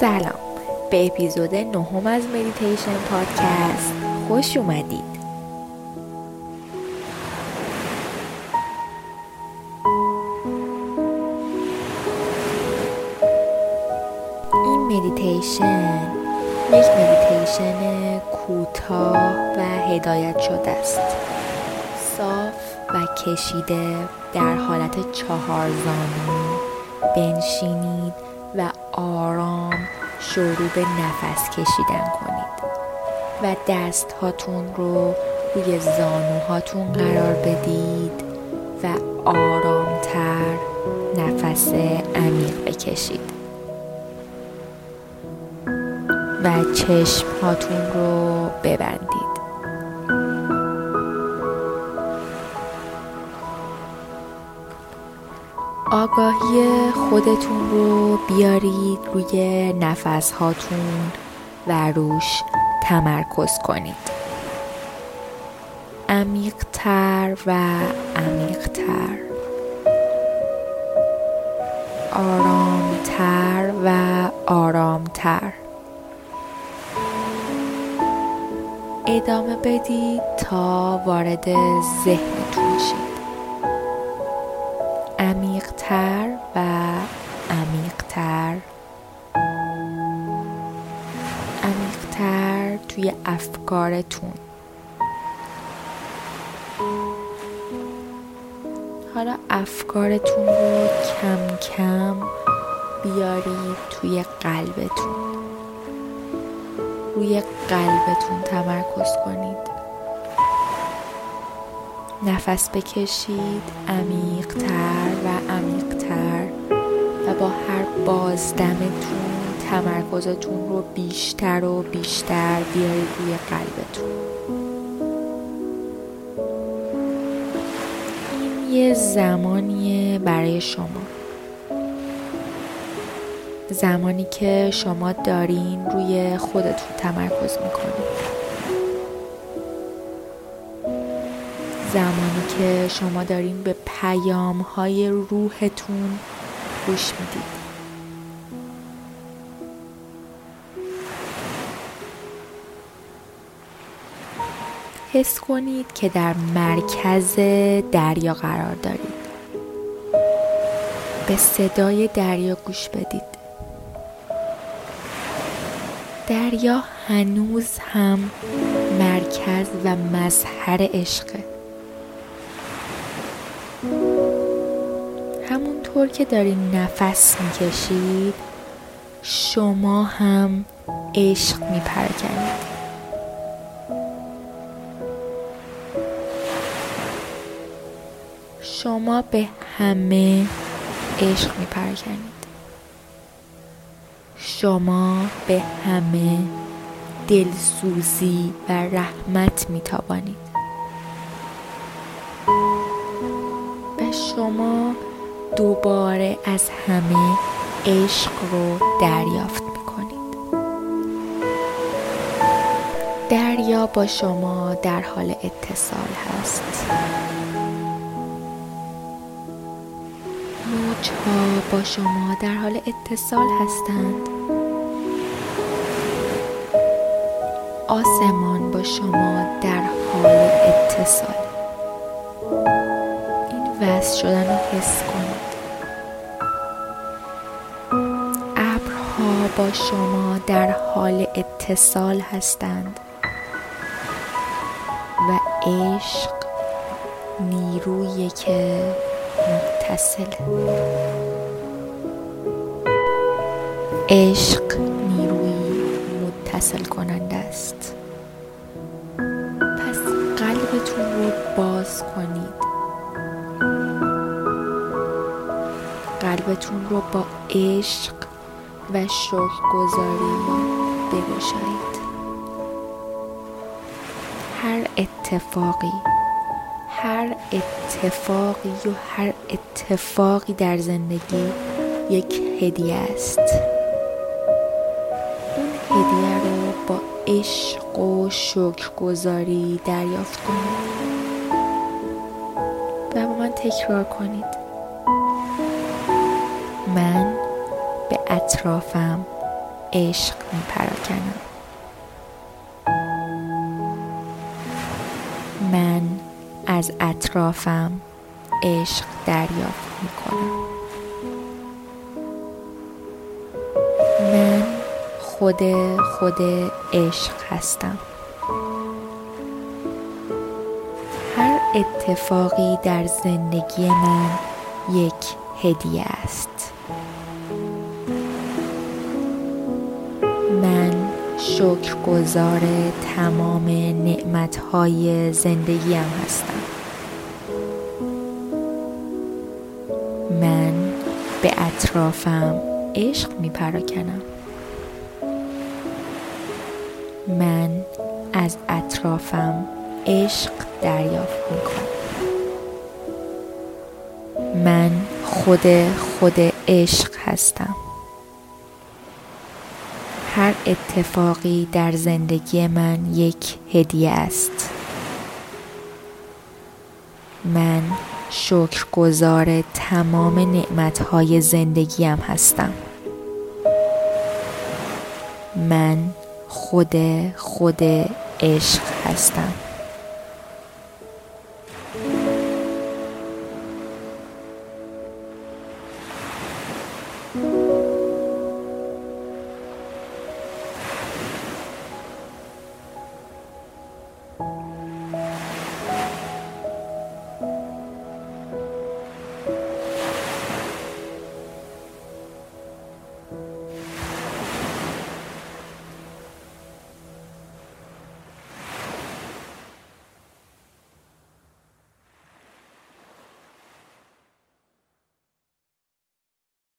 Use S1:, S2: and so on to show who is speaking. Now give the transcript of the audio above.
S1: سلام. به اپیزود نهم از مدیتیشن پادکست خوش اومدید. این مدیتیشن یک مدیتیشن کوتاه و هدایت شده است. صاف و کشیده در حالت چهار زانو بنشینید و آرام شروع به نفس کشیدن کنید. و دست هاتون رو روی زانوهاتون قرار بدید و آرامتر نفس عمیق بکشید. و چشم هاتون رو ببندید. آگاهی خودتون رو بیارید روی نفس هاتون و روش تمرکز کنید. عمیقتر و عمیقتر. آرامتر و آرامتر. ادامه بدید تا وارد ذهنتون عمیقتر و عمیقتر. عمیقتر توی افکارتون. حالا افکارتون رو کم کم بیارید توی قلبتون. روی قلبتون تمرکز کنید. نفس بکشید عمیقتر و عمیقتر و با هر بازدمتون تمرکزتون رو بیشتر و بیشتر بیارید روی قلبتون. این یه زمانیه برای شما. زمانی که شما دارین روی خودتون تمرکز می‌کنید. زمانی که شما دارین به پیام های روحتون گوش می‌دید. حس کنید که در مرکز دریا قرار دارید. به صدای دریا گوش بدید. دریا هنوز هم مرکز و مظهر عشقه. همونطور که دارین نفس می‌کشید شما هم عشق میپرکنید. شما به همه عشق میپرکنید. شما به همه دلسوزی و رحمت میتابانید و شما دوباره از همه عشق رو دریافت می‌کنید. دریا با شما در حال اتصال هست. موجها با شما در حال اتصال هستند. آسمان با شما در حال اتصال. این وصل شدن رو حس کنید. با شما در حال اتصال هستند و عشق نیرویی که متصل. عشق نیروی متصل کننده است. پس قلبتون رو باز کنید. قلبتون رو با عشق و شکرگزاری بگشایید. هر اتفاقی هر اتفاقی و هر اتفاقی در زندگی یک هدیه است. اون هدیه رو با عشق و شکرگزاری دریافت کنید. و با من تکرار کنید. من اطرافم عشق می پراکنم من از اطرافم عشق دریافت می کنم من خود خود عشق هستم. هر اتفاقی در زندگی من یک هدیه است. شکرگزار تمام نعمتهای زندگیم هستم. من به اطرافم عشق می پراکنم من از اطرافم عشق دریافت می کنم من خود خود عشق هستم. هر اتفاقی در زندگی من یک هدیه است. من شکرگزار تمام نعمتهای زندگیم هستم. من خود خود عشق هستم.